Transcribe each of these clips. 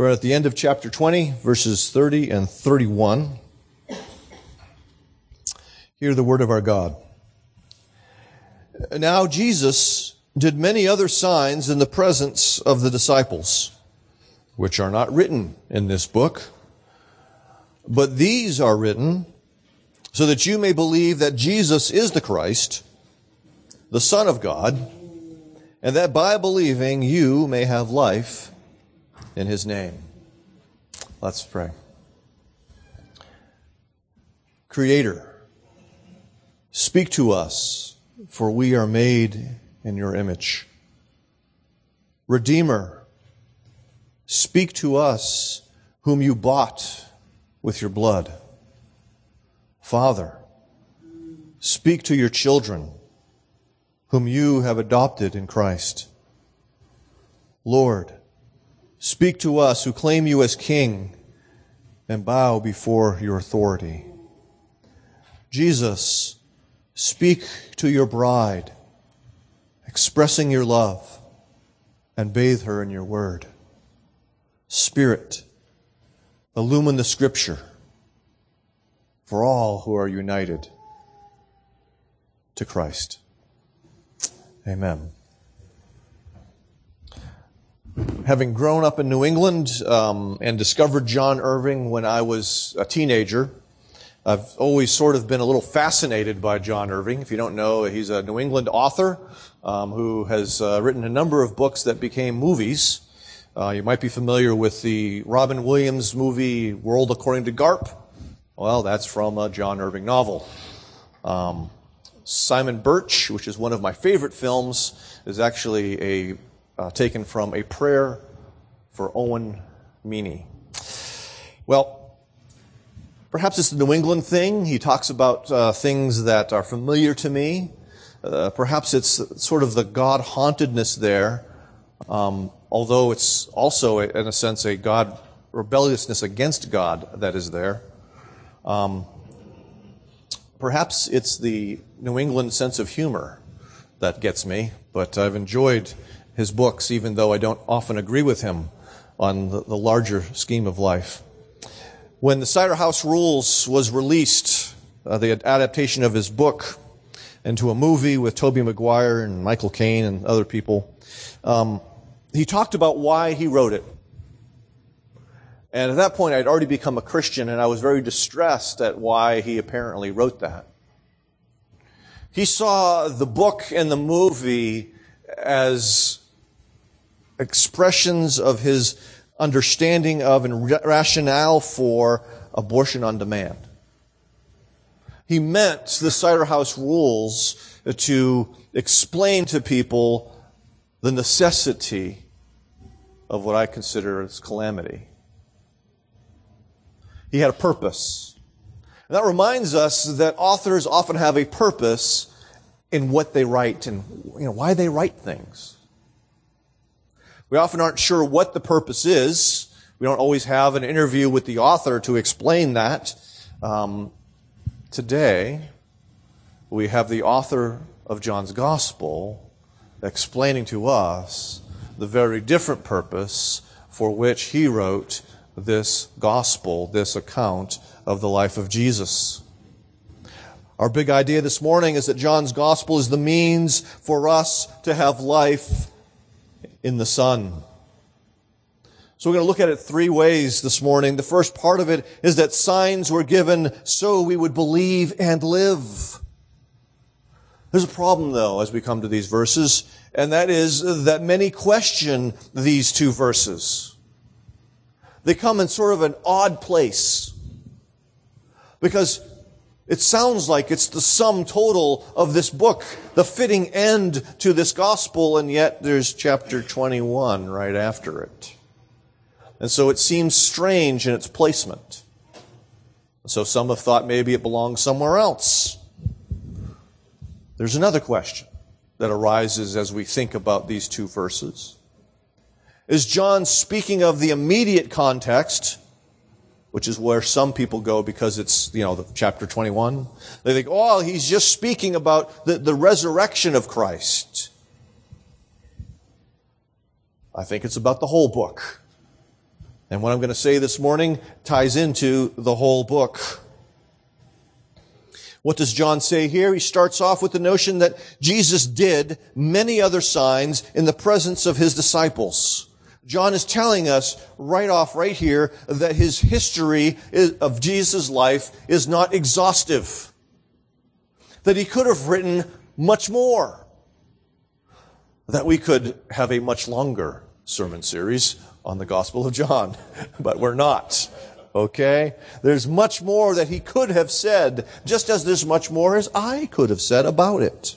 We're at the end of chapter 20, verses 30 and 31. Hear the word of our God. Now Jesus did many other signs in the presence of the disciples, which are not written in this book, but these are written so that you may believe that Jesus is the Christ, the Son of God, and that by believing you may have life in his name. Let's pray. Creator, speak to us, for we are made in your image. Redeemer, speak to us, whom you bought with your blood. Father, speak to your children, whom you have adopted in Christ. Lord, speak to us who claim you as King and bow before your authority. Jesus, speak to your bride, expressing your love, and bathe her in your word. Spirit, illumine the scripture for all who are united to Christ. Amen. Having grown up in New England um, and discovered John Irving when I was a teenager, I've always sort of been a little fascinated by John Irving. If you don't know, he's a New England author um, who has uh, written a number of books that became movies. Uh, you might be familiar with the Robin Williams movie World According to Garp. Well, that's from a John Irving novel. Um, Simon Birch, which is one of my favorite films, is actually a uh, taken from a prayer for Owen Meany. Well, perhaps it's the New England thing. He talks about uh, things that are familiar to me. Uh, perhaps it's sort of the God hauntedness there, um, although it's also, in a sense, a God rebelliousness against God that is there. Um, perhaps it's the New England sense of humor that gets me, but I've enjoyed his books, even though I don't often agree with him on the, the larger scheme of life. When the Cider House Rules was released, uh, the adaptation of his book into a movie with Tobey Maguire and Michael Caine and other people, um, he talked about why he wrote it. And at that point, I'd already become a Christian, and I was very distressed at why he apparently wrote that. He saw the book and the movie as expressions of his understanding of and rationale for abortion on demand. He meant the Cider House rules to explain to people the necessity of what I consider as calamity. He had a purpose. And that reminds us that authors often have a purpose in what they write and you know, why they write things. We often aren't sure what the purpose is. We don't always have an interview with the author to explain that. Um, today, we have the author of John's Gospel explaining to us the very different purpose for which he wrote this gospel, this account of the life of Jesus. Our big idea this morning is that John's gospel is the means for us to have life in the Son. So we're going to look at it three ways this morning. The first part of it is that signs were given so we would believe and live. There's a problem though as we come to these verses, and that is that many question these two verses. They come in sort of an odd place. Because it sounds like it's the sum total of this book, the fitting end to this gospel, and yet there's chapter 21 right after it. And so it seems strange in its placement. So some have thought maybe it belongs somewhere else. There's another question that arises as we think about these two verses. Is John speaking of the immediate context which is where some people go because it's, you know, chapter 21. They think, oh, he's just speaking about the, the resurrection of Christ. I think it's about the whole book. And what I'm going to say this morning ties into the whole book. What does John say here? He starts off with the notion that Jesus did many other signs in the presence of his disciples. John is telling us right off right here that his history of Jesus' life is not exhaustive. That he could have written much more. That we could have a much longer sermon series on the Gospel of John, but we're not. Okay? There's much more that he could have said, just as there's much more as I could have said about it.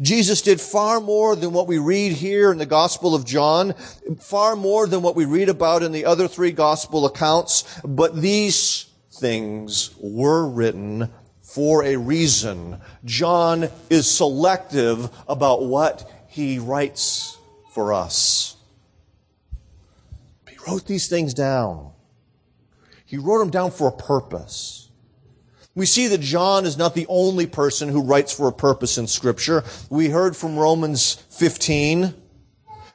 Jesus did far more than what we read here in the Gospel of John, far more than what we read about in the other three Gospel accounts, but these things were written for a reason. John is selective about what he writes for us. He wrote these things down. He wrote them down for a purpose. We see that John is not the only person who writes for a purpose in scripture. We heard from Romans 15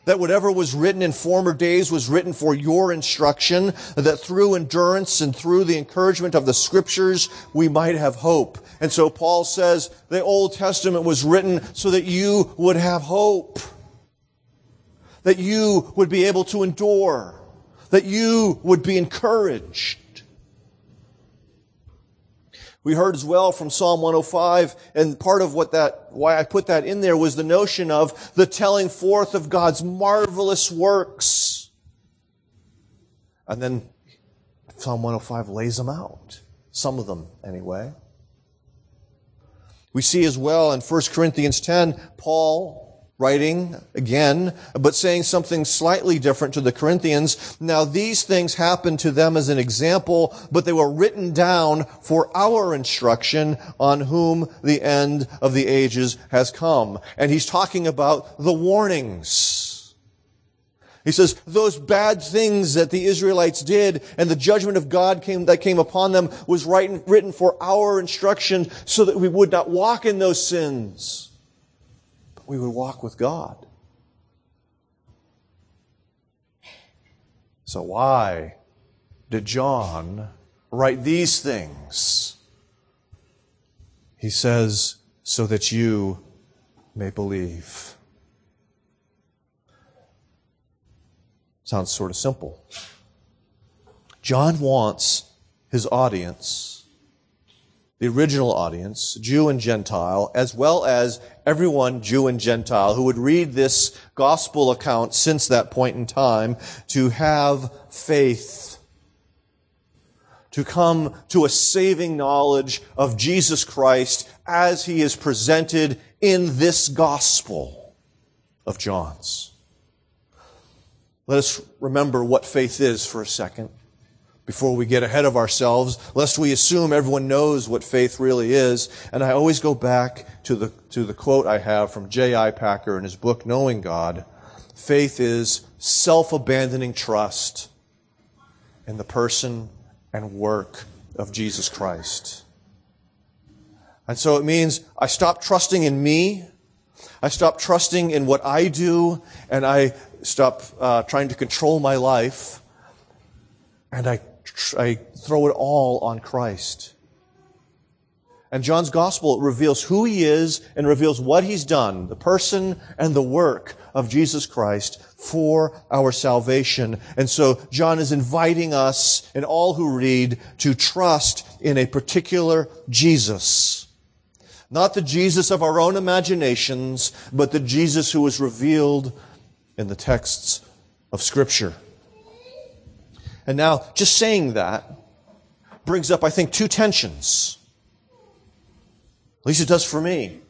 that whatever was written in former days was written for your instruction, that through endurance and through the encouragement of the scriptures, we might have hope. And so Paul says the Old Testament was written so that you would have hope, that you would be able to endure, that you would be encouraged. We heard as well from Psalm 105, and part of what that, why I put that in there was the notion of the telling forth of God's marvelous works. And then Psalm 105 lays them out. Some of them, anyway. We see as well in 1 Corinthians 10, Paul writing again, but saying something slightly different to the Corinthians. Now these things happened to them as an example, but they were written down for our instruction on whom the end of the ages has come. And he's talking about the warnings. He says, those bad things that the Israelites did and the judgment of God came, that came upon them was written for our instruction so that we would not walk in those sins we would walk with God. So, why did John write these things? He says, so that you may believe. Sounds sort of simple. John wants his audience the original audience, Jew and Gentile, as well as everyone, Jew and Gentile, who would read this gospel account since that point in time, to have faith, to come to a saving knowledge of Jesus Christ as he is presented in this gospel of John's. Let us remember what faith is for a second before we get ahead of ourselves, lest we assume everyone knows what faith really is. And I always go back to the, to the quote I have from J.I. Packer in his book, Knowing God. Faith is self-abandoning trust in the person and work of Jesus Christ. And so it means I stop trusting in me. I stop trusting in what I do and I stop uh, trying to control my life and I I throw it all on Christ. And John's gospel reveals who he is and reveals what he's done, the person and the work of Jesus Christ for our salvation. And so John is inviting us and all who read to trust in a particular Jesus. Not the Jesus of our own imaginations, but the Jesus who is revealed in the texts of scripture. And now, just saying that brings up, I think, two tensions. At least it does for me.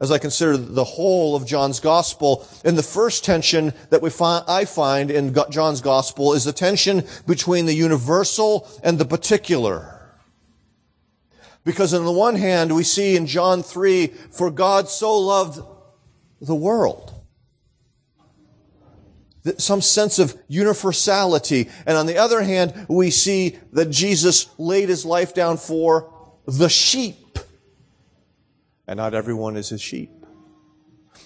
As I consider the whole of John's gospel, and the first tension that we find, I find in John's gospel is the tension between the universal and the particular. Because on the one hand, we see in John 3, for God so loved the world some sense of universality. And on the other hand, we see that Jesus laid his life down for the sheep. And not everyone is his sheep.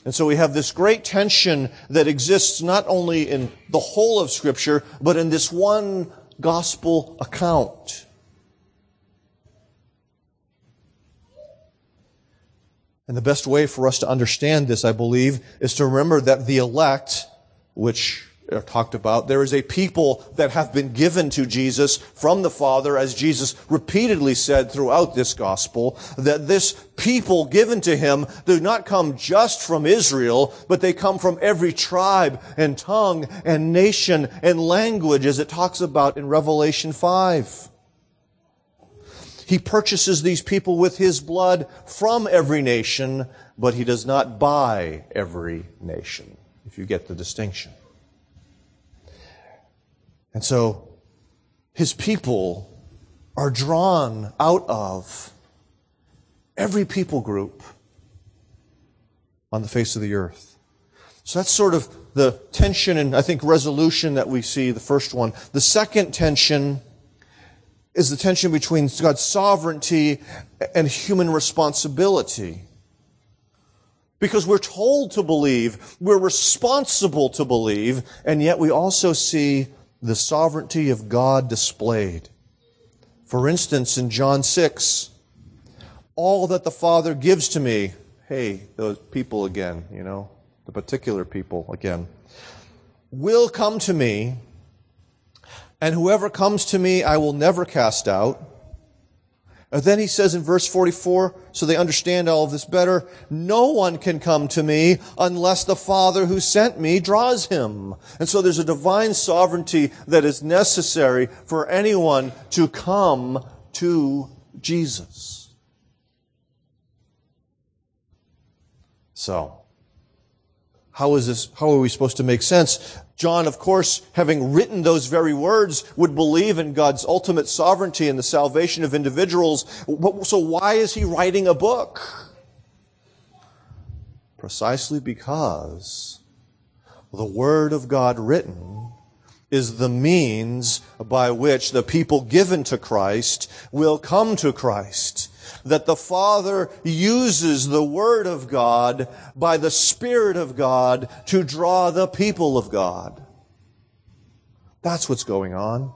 And so we have this great tension that exists not only in the whole of Scripture, but in this one gospel account. And the best way for us to understand this, I believe, is to remember that the elect, which are talked about, there is a people that have been given to Jesus from the Father, as Jesus repeatedly said throughout this gospel, that this people given to him do not come just from Israel, but they come from every tribe and tongue and nation and language, as it talks about in Revelation 5. He purchases these people with his blood from every nation, but he does not buy every nation, if you get the distinction. And so his people are drawn out of every people group on the face of the earth. So that's sort of the tension and I think resolution that we see, the first one. The second tension is the tension between God's sovereignty and human responsibility. Because we're told to believe, we're responsible to believe, and yet we also see the sovereignty of God displayed. For instance, in John 6, all that the Father gives to me, hey, those people again, you know, the particular people again, will come to me, and whoever comes to me, I will never cast out. And then he says in verse 44, so they understand all of this better, no one can come to me unless the Father who sent me draws him. And so there's a divine sovereignty that is necessary for anyone to come to Jesus. So, how is this, how are we supposed to make sense? John, of course, having written those very words, would believe in God's ultimate sovereignty and the salvation of individuals. So why is he writing a book? Precisely because the Word of God written is the means by which the people given to Christ will come to Christ that the Father uses the Word of God by the Spirit of God to draw the people of God. That's what's going on.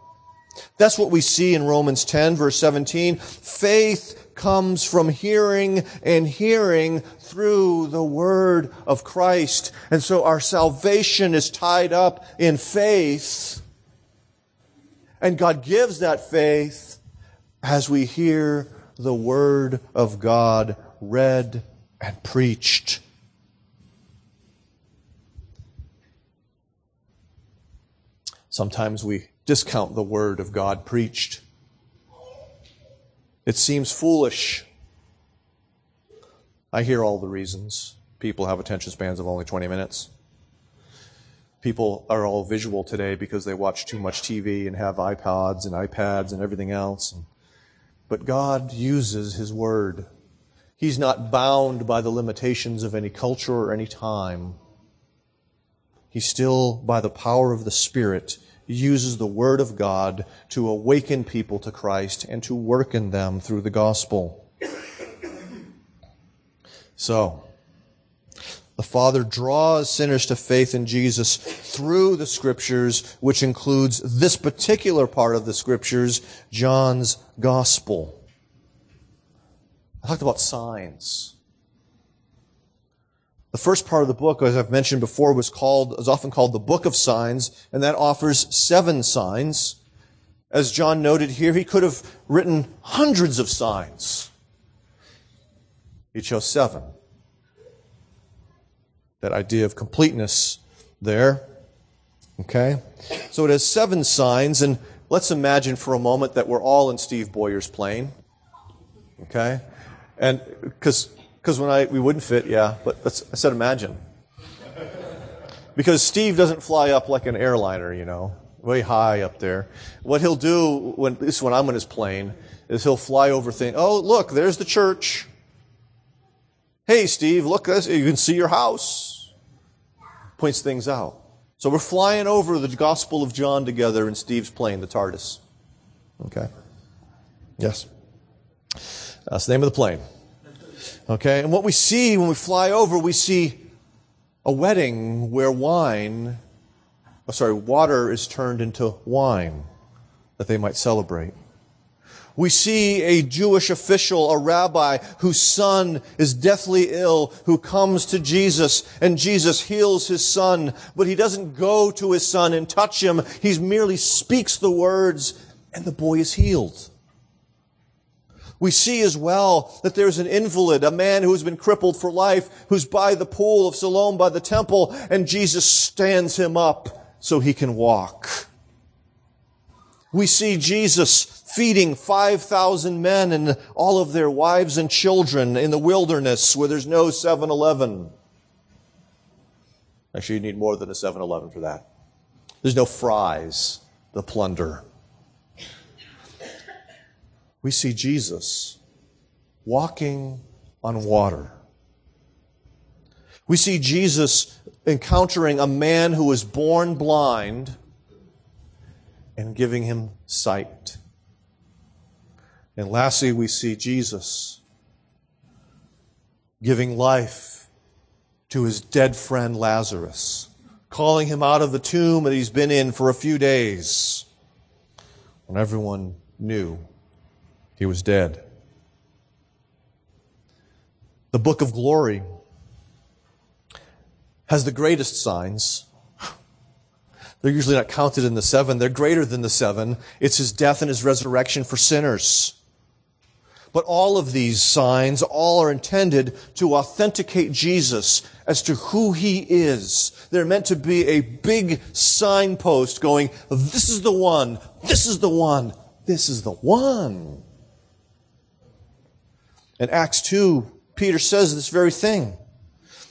That's what we see in Romans 10 verse 17. Faith comes from hearing and hearing through the word of Christ. And so our salvation is tied up in faith. And God gives that faith as we hear the Word of God read and preached. Sometimes we discount the Word of God preached. It seems foolish. I hear all the reasons. People have attention spans of only 20 minutes. People are all visual today because they watch too much TV and have iPods and iPads and everything else. And but God uses His Word. He's not bound by the limitations of any culture or any time. He still, by the power of the Spirit, uses the Word of God to awaken people to Christ and to work in them through the gospel. So, the Father draws sinners to faith in Jesus through the Scriptures, which includes this particular part of the Scriptures, John's Gospel. I talked about signs. The first part of the book, as I've mentioned before, was called, is often called the Book of Signs, and that offers seven signs. As John noted here, he could have written hundreds of signs. He chose seven that idea of completeness there. Okay? So it has seven signs, and let's imagine for a moment that we're all in Steve Boyer's plane. Okay? And because because when I we wouldn't fit, yeah, but I said imagine. Because Steve doesn't fly up like an airliner, you know, way high up there. What he'll do when this when I'm in his plane is he'll fly over things. Oh, look, there's the church. Hey, Steve, look, uh, you can see your house. Points things out. So we're flying over the Gospel of John together in Steve's plane, the TARDIS. Okay? Yes. That's the name of the plane. Okay? And what we see when we fly over, we see a wedding where wine, oh, sorry, water is turned into wine that they might celebrate. We see a Jewish official, a rabbi, whose son is deathly ill, who comes to Jesus, and Jesus heals his son, but he doesn't go to his son and touch him. He merely speaks the words, and the boy is healed. We see as well that there's an invalid, a man who's been crippled for life, who's by the pool of Siloam by the temple, and Jesus stands him up so he can walk. We see Jesus feeding 5,000 men and all of their wives and children in the wilderness where there's no 7-Eleven. Actually, you need more than a 7-Eleven for that. There's no fries, the plunder. We see Jesus walking on water. We see Jesus encountering a man who was born blind and giving him sight. And lastly, we see Jesus giving life to his dead friend Lazarus, calling him out of the tomb that he's been in for a few days when everyone knew he was dead. The book of glory has the greatest signs they're usually not counted in the seven. They're greater than the seven. It's his death and his resurrection for sinners. But all of these signs, all are intended to authenticate Jesus as to who he is. They're meant to be a big signpost going, this is the one, this is the one, this is the one. In Acts 2, Peter says this very thing.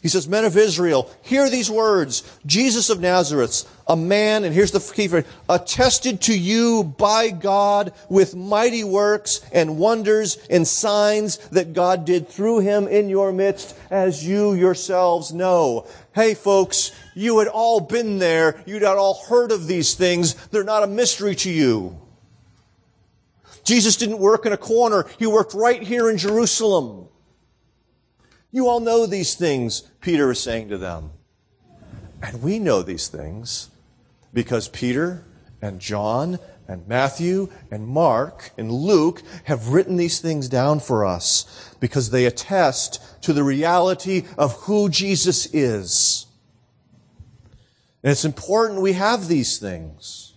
He says, Men of Israel, hear these words. Jesus of Nazareth, a man, and here's the key phrase, attested to you by God with mighty works and wonders and signs that God did through him in your midst, as you yourselves know. Hey folks, you had all been there. You'd had all heard of these things. They're not a mystery to you. Jesus didn't work in a corner. He worked right here in Jerusalem. You all know these things, Peter is saying to them. And we know these things because Peter and John and Matthew and Mark and Luke have written these things down for us because they attest to the reality of who Jesus is. And it's important we have these things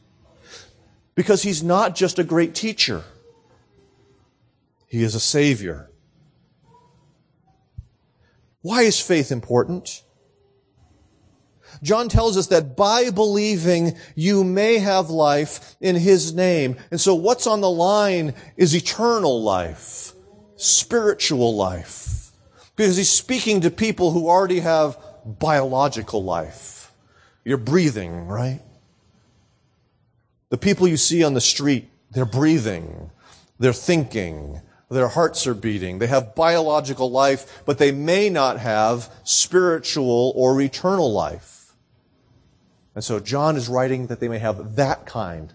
because he's not just a great teacher. He is a savior. Why is faith important? John tells us that by believing you may have life in his name. And so what's on the line is eternal life, spiritual life. Because he's speaking to people who already have biological life. You're breathing, right? The people you see on the street, they're breathing, they're thinking, their hearts are beating. They have biological life, but they may not have spiritual or eternal life. And so John is writing that they may have that kind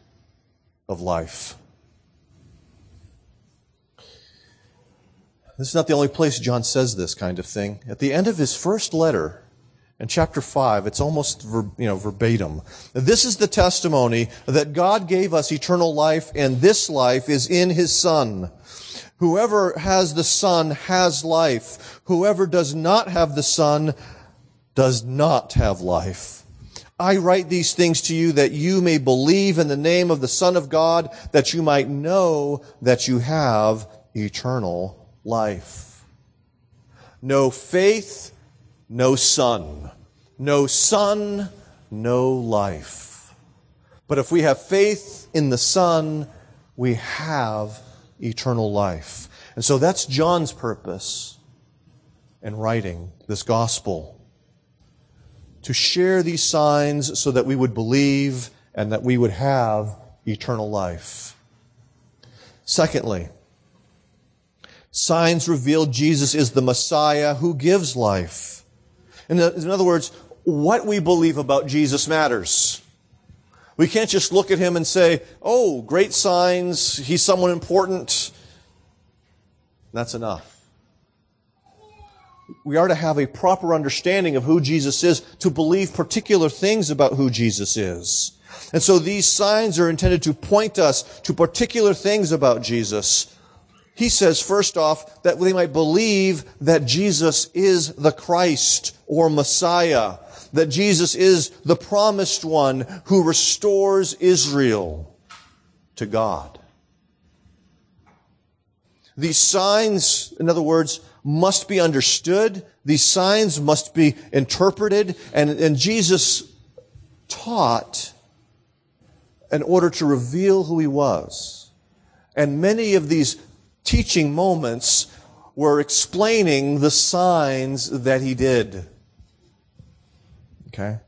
of life. This is not the only place John says this kind of thing. At the end of his first letter, in chapter 5, it's almost ver, you know, verbatim. This is the testimony that God gave us eternal life, and this life is in his Son. Whoever has the Son has life. Whoever does not have the Son does not have life. I write these things to you that you may believe in the name of the Son of God, that you might know that you have eternal life. No faith, no Son. No Son, no life. But if we have faith in the Son, we have eternal life. And so that's John's purpose in writing this gospel. To share these signs so that we would believe and that we would have eternal life. Secondly, signs reveal Jesus is the Messiah who gives life. In other words, what we believe about Jesus matters. We can't just look at him and say, oh, great signs, he's someone important. That's enough. we are to have a proper understanding of who Jesus is, to believe particular things about who Jesus is. And so these signs are intended to point us to particular things about Jesus. He says, first off, that they might believe that Jesus is the Christ or Messiah, that Jesus is the promised one who restores Israel to God. These signs, in other words, must be understood. These signs must be interpreted. And, and Jesus taught in order to reveal who he was. And many of these teaching moments were explaining the signs that he did. Okay?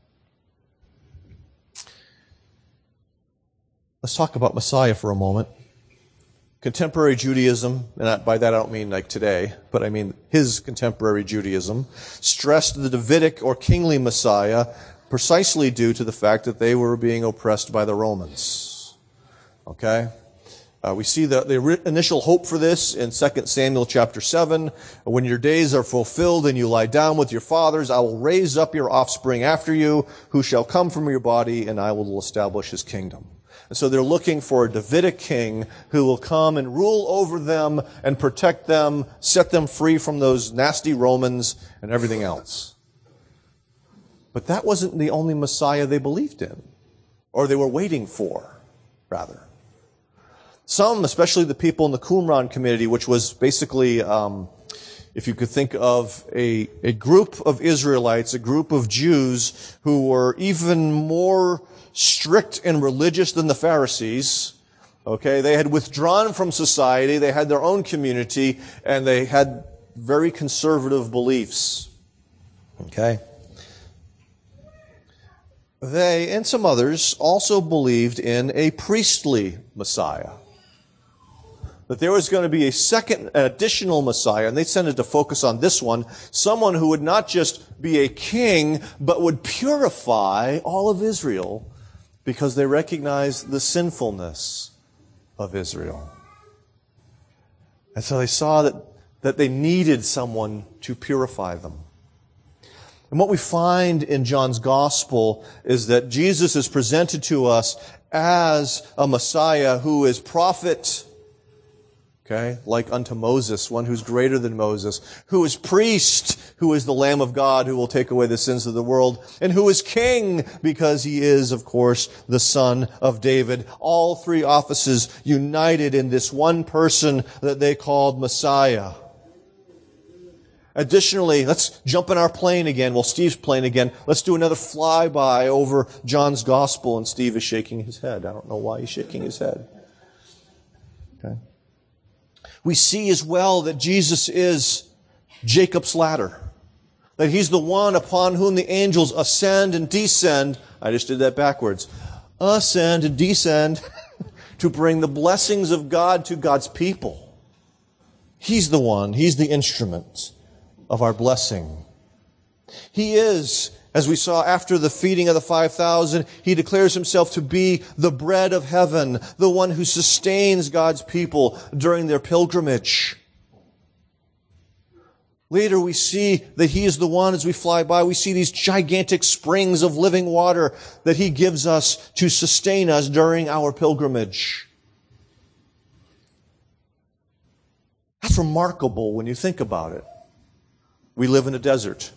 Let's talk about Messiah for a moment. Contemporary Judaism, and by that I don't mean like today, but I mean his contemporary Judaism, stressed the Davidic or kingly Messiah precisely due to the fact that they were being oppressed by the Romans. Okay? Uh, we see the, the initial hope for this in 2 Samuel chapter 7. When your days are fulfilled and you lie down with your fathers, I will raise up your offspring after you, who shall come from your body, and I will establish his kingdom. And so they're looking for a Davidic king who will come and rule over them and protect them, set them free from those nasty Romans and everything else. But that wasn't the only Messiah they believed in, or they were waiting for, rather. Some, especially the people in the Qumran community, which was basically, um, if you could think of a, a group of Israelites, a group of Jews who were even more strict and religious than the Pharisees. Okay, they had withdrawn from society, they had their own community, and they had very conservative beliefs. Okay? They and some others also believed in a priestly Messiah. That there was going to be a second, an additional Messiah, and they tended to focus on this one, someone who would not just be a king, but would purify all of Israel because they recognized the sinfulness of Israel. And so they saw that, that they needed someone to purify them. And what we find in John's gospel is that Jesus is presented to us as a Messiah who is prophet, okay, like unto Moses, one who's greater than Moses, who is priest, who is the Lamb of God who will take away the sins of the world, and who is king because he is, of course, the son of David. All three offices united in this one person that they called Messiah. Additionally, let's jump in our plane again. Well, Steve's plane again. Let's do another flyby over John's gospel, and Steve is shaking his head. I don't know why he's shaking his head. We see as well that Jesus is Jacob's ladder. That he's the one upon whom the angels ascend and descend. I just did that backwards. Ascend and descend to bring the blessings of God to God's people. He's the one. He's the instrument of our blessing. He is, as we saw after the feeding of the 5,000, he declares himself to be the bread of heaven, the one who sustains God's people during their pilgrimage. Later we see that he is the one as we fly by. We see these gigantic springs of living water that he gives us to sustain us during our pilgrimage. That's remarkable when you think about it. We live in a desert.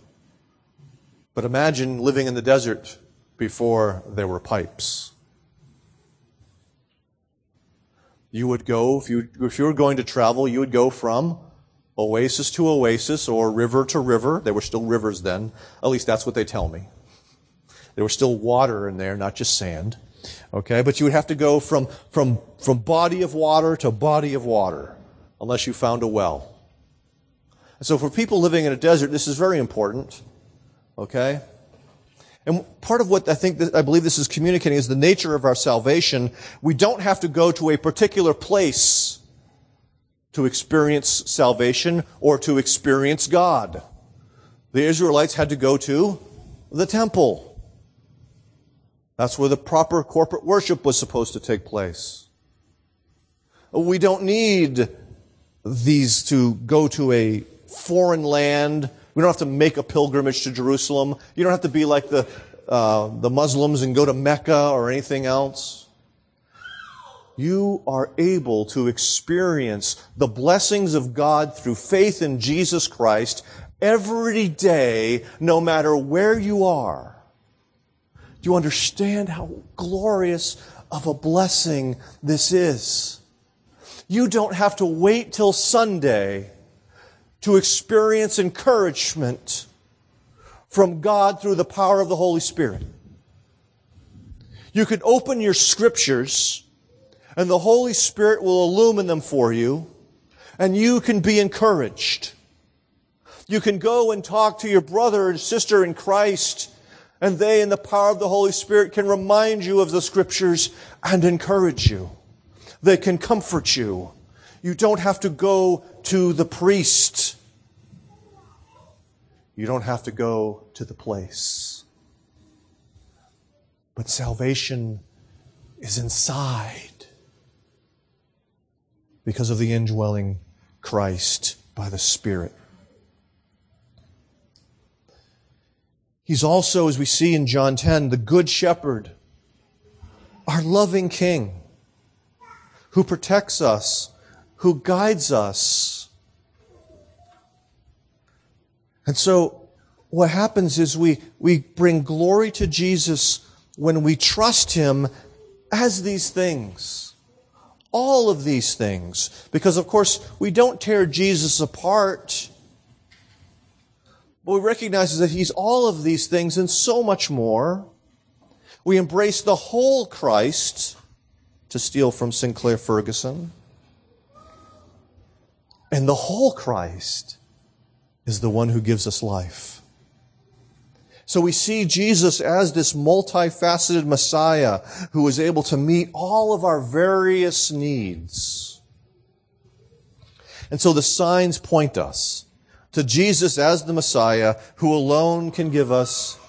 But imagine living in the desert before there were pipes. You would go, if you, if you were going to travel, you would go from oasis to oasis or river to river. There were still rivers then. At least that's what they tell me. There was still water in there, not just sand. Okay, but you would have to go from, from, from body of water to body of water unless you found a well. So for people living in a desert, this is very important. Okay? And part of what I think that I believe this is communicating is the nature of our salvation. We don't have to go to a particular place to experience salvation or to experience God. The Israelites had to go to the temple. That's where the proper corporate worship was supposed to take place. We don't need these to go to a foreign land We don't have to make a pilgrimage to Jerusalem. You don't have to be like the, uh, the Muslims and go to Mecca or anything else. You are able to experience the blessings of God through faith in Jesus Christ every day, no matter where you are. Do you understand how glorious of a blessing this is? You don't have to wait till Sunday to experience encouragement from God through the power of the Holy Spirit. You can open your scriptures and the Holy Spirit will illumine them for you and you can be encouraged. You can go and talk to your brother and sister in Christ and they in the power of the Holy Spirit can remind you of the scriptures and encourage you. They can comfort you. You don't have to go to the priest. You don't have to go to the place. But salvation is inside because of the indwelling Christ by the Spirit. He's also, as we see in John 10, the Good Shepherd, our loving King who protects us, who guides us. And so what happens is we, we bring glory to Jesus when we trust Him as these things. All of these things. Because of course, we don't tear Jesus apart. But we recognize that He's all of these things and so much more. We embrace the whole Christ to steal from Sinclair Ferguson. And the whole Christ is the one who gives us life. So we see Jesus as this multifaceted Messiah who is able to meet all of our various needs. And so the signs point us to Jesus as the Messiah who alone can give us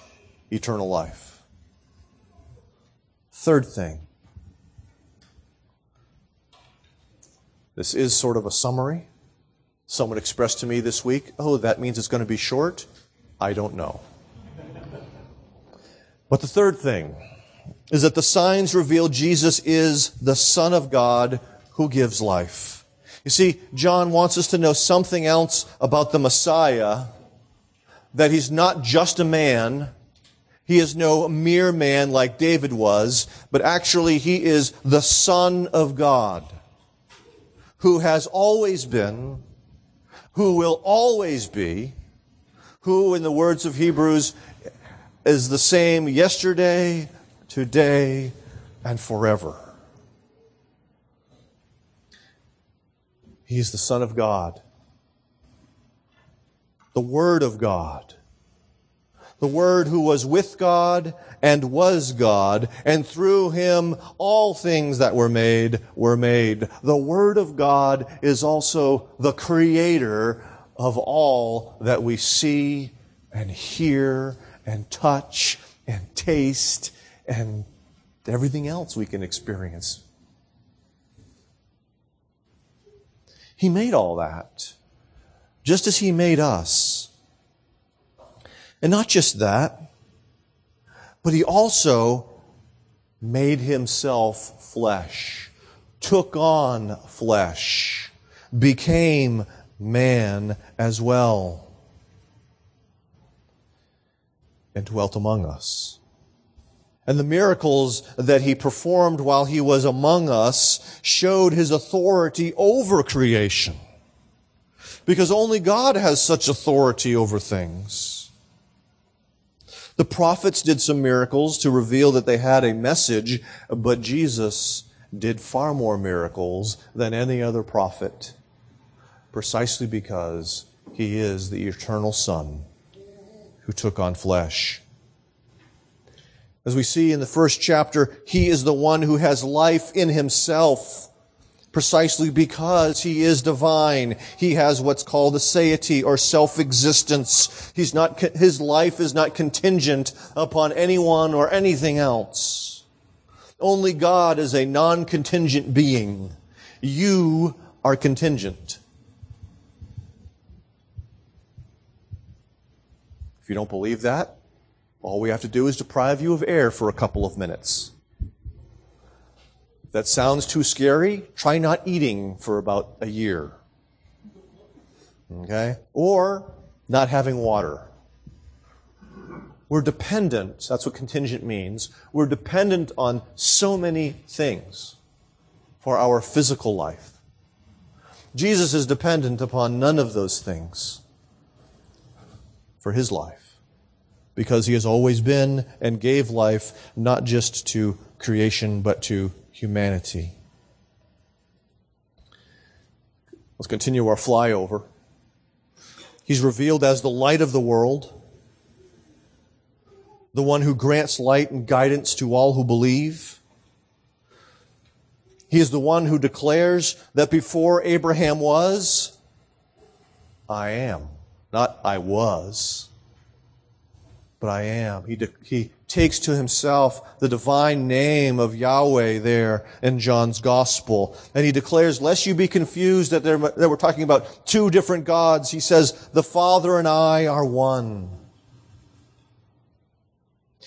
eternal life. Third thing, This is sort of a summary. Someone expressed to me this week, oh, that means it's going to be short. I don't know. But the third thing is that the signs reveal Jesus is the Son of God who gives life. You see, John wants us to know something else about the Messiah, that he's not just a man, he is no mere man like David was, but actually he is the Son of God who has always been, who will always be, who, in the words of Hebrews, is the same yesterday, today, and forever. He is the Son of God, the Word of God, the Word who was with God and was God, and through him all things that were made were made. The Word of God is also the creator of all that we see and hear and touch and taste and everything else we can experience. He made all that, just as He made us. And not just that, but he also made himself flesh, took on flesh, became man as well, and dwelt among us. And the miracles that he performed while he was among us showed his authority over creation. Because only God has such authority over things. The prophets did some miracles to reveal that they had a message, but Jesus did far more miracles than any other prophet, precisely because he is the eternal Son who took on flesh. As we see in the first chapter, he is the one who has life in himself precisely because he is divine. He has what's called aseity or self-existence. He's not, his life is not contingent upon anyone or anything else. Only God is a non-contingent being. You are contingent. If you don't believe that, all we have to do is deprive you of air for a couple of minutes. That sounds too scary, try not eating for about a year. Okay? Or not having water. We're dependent, that's what contingent means. We're dependent on so many things for our physical life. Jesus is dependent upon none of those things for his life because he has always been and gave life not just to creation but to humanity. Let's continue our flyover. He's revealed as the light of the world the one who grants light and guidance to all who believe. He is the one who declares that before Abraham was, I am. Not I was, but I am. He, de- he takes to himself the divine name of Yahweh there in John's gospel. And he declares, lest you be confused that, that we're talking about two different gods, he says, the Father and I are one.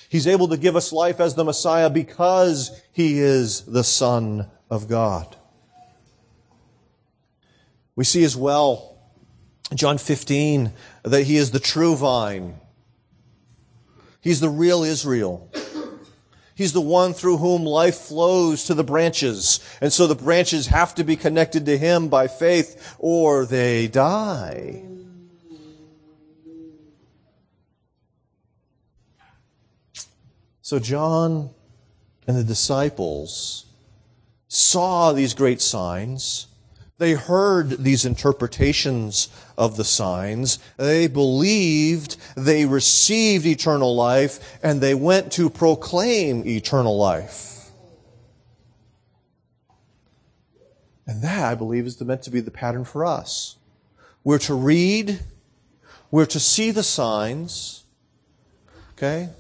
He's able to give us life as the Messiah because he is the Son of God. We see as well, John 15, that he is the true vine. He's the real Israel. He's the one through whom life flows to the branches. And so the branches have to be connected to him by faith or they die. So John and the disciples saw these great signs. They heard these interpretations of the signs. They believed, they received eternal life, and they went to proclaim eternal life. And that, I believe, is meant to be the pattern for us. We're to read, we're to see the signs, okay?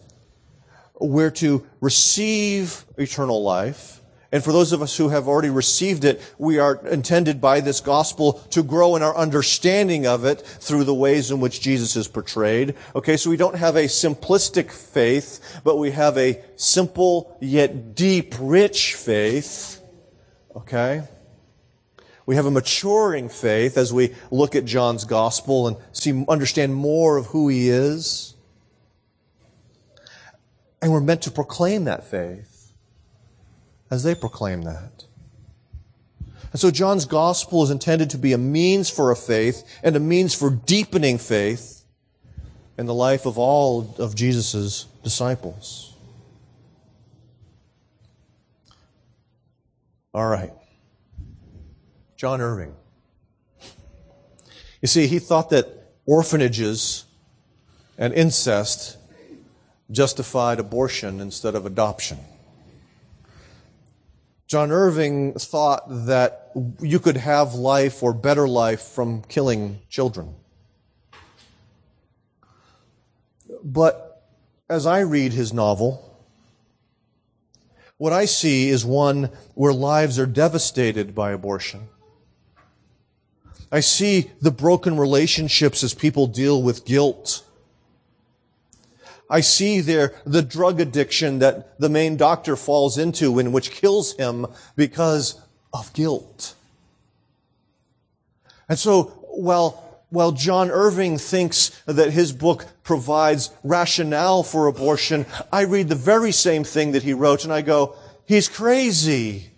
we're to receive eternal life. And for those of us who have already received it, we are intended by this gospel to grow in our understanding of it through the ways in which Jesus is portrayed. Okay, so we don't have a simplistic faith, but we have a simple yet deep, rich faith. Okay? We have a maturing faith as we look at John's gospel and see, understand more of who he is. And we're meant to proclaim that faith as they proclaim that. And so John's gospel is intended to be a means for a faith and a means for deepening faith in the life of all of Jesus' disciples. All right. John Irving. You see, he thought that orphanages and incest justified abortion instead of adoption. John Irving thought that you could have life or better life from killing children. But as I read his novel, what I see is one where lives are devastated by abortion. I see the broken relationships as people deal with guilt I see there the drug addiction that the main doctor falls into and which kills him because of guilt. And so, while, while John Irving thinks that his book provides rationale for abortion, I read the very same thing that he wrote and I go, he's crazy.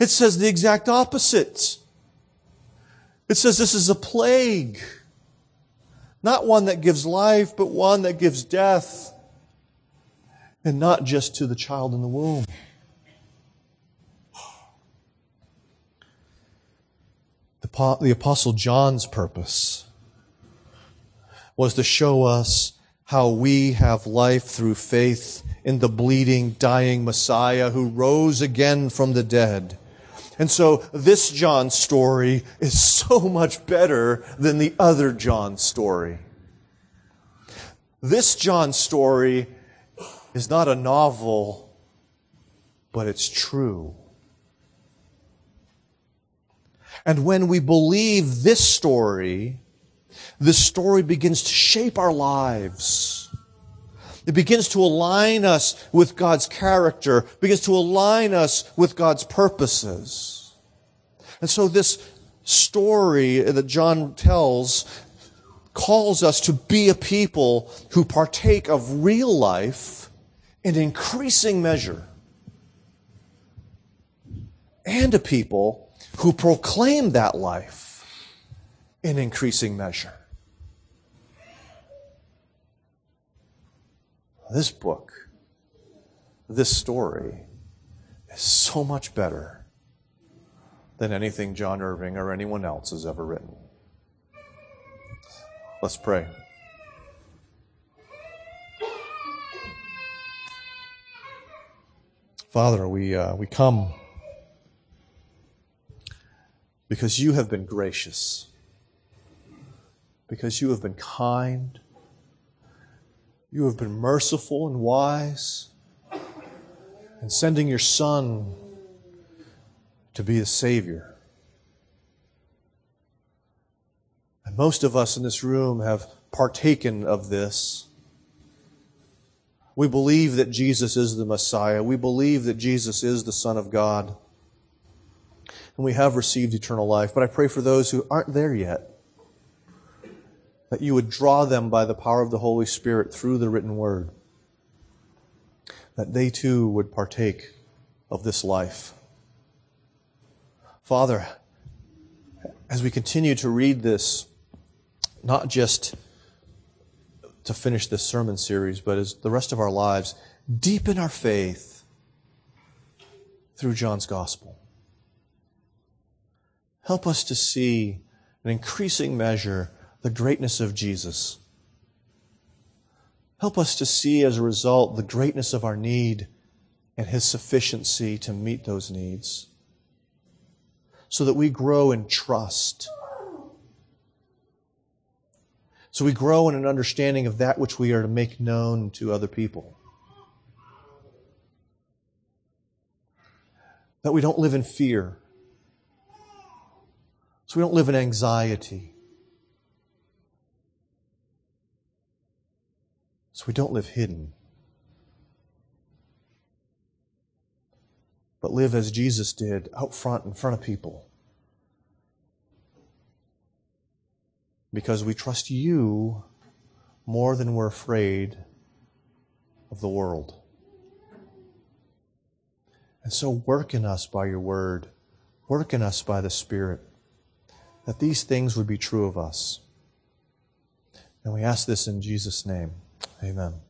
It says the exact opposite. It says this is a plague. Not one that gives life, but one that gives death. And not just to the child in the womb. The, the Apostle John's purpose was to show us how we have life through faith in the bleeding, dying Messiah who rose again from the dead and so this John story is so much better than the other John story. This John story is not a novel, but it's true. And when we believe this story, this story begins to shape our lives. It begins to align us with God's character, begins to align us with God's purposes. And so this story that John tells calls us to be a people who partake of real life in increasing measure. And a people who proclaim that life in increasing measure. This book, this story, is so much better than anything John Irving or anyone else has ever written. Let's pray. Father, we, uh, we come because you have been gracious, because you have been kind, you have been merciful and wise, in sending your Son to be the Savior. And most of us in this room have partaken of this. We believe that Jesus is the Messiah. We believe that Jesus is the Son of God. And we have received eternal life. But I pray for those who aren't there yet that you would draw them by the power of the Holy Spirit through the written word, that they too would partake of this life. Father, as we continue to read this, not just to finish this sermon series, but as the rest of our lives, deepen our faith through John's gospel. Help us to see an increasing measure the greatness of Jesus. Help us to see as a result the greatness of our need and his sufficiency to meet those needs so that we grow in trust. So we grow in an understanding of that which we are to make known to other people. That we don't live in fear. So we don't live in anxiety. So we don't live hidden. but live as Jesus did out front in front of people. Because we trust you more than we're afraid of the world. And so work in us by your word, work in us by the Spirit, that these things would be true of us. And we ask this in Jesus' name. Amen.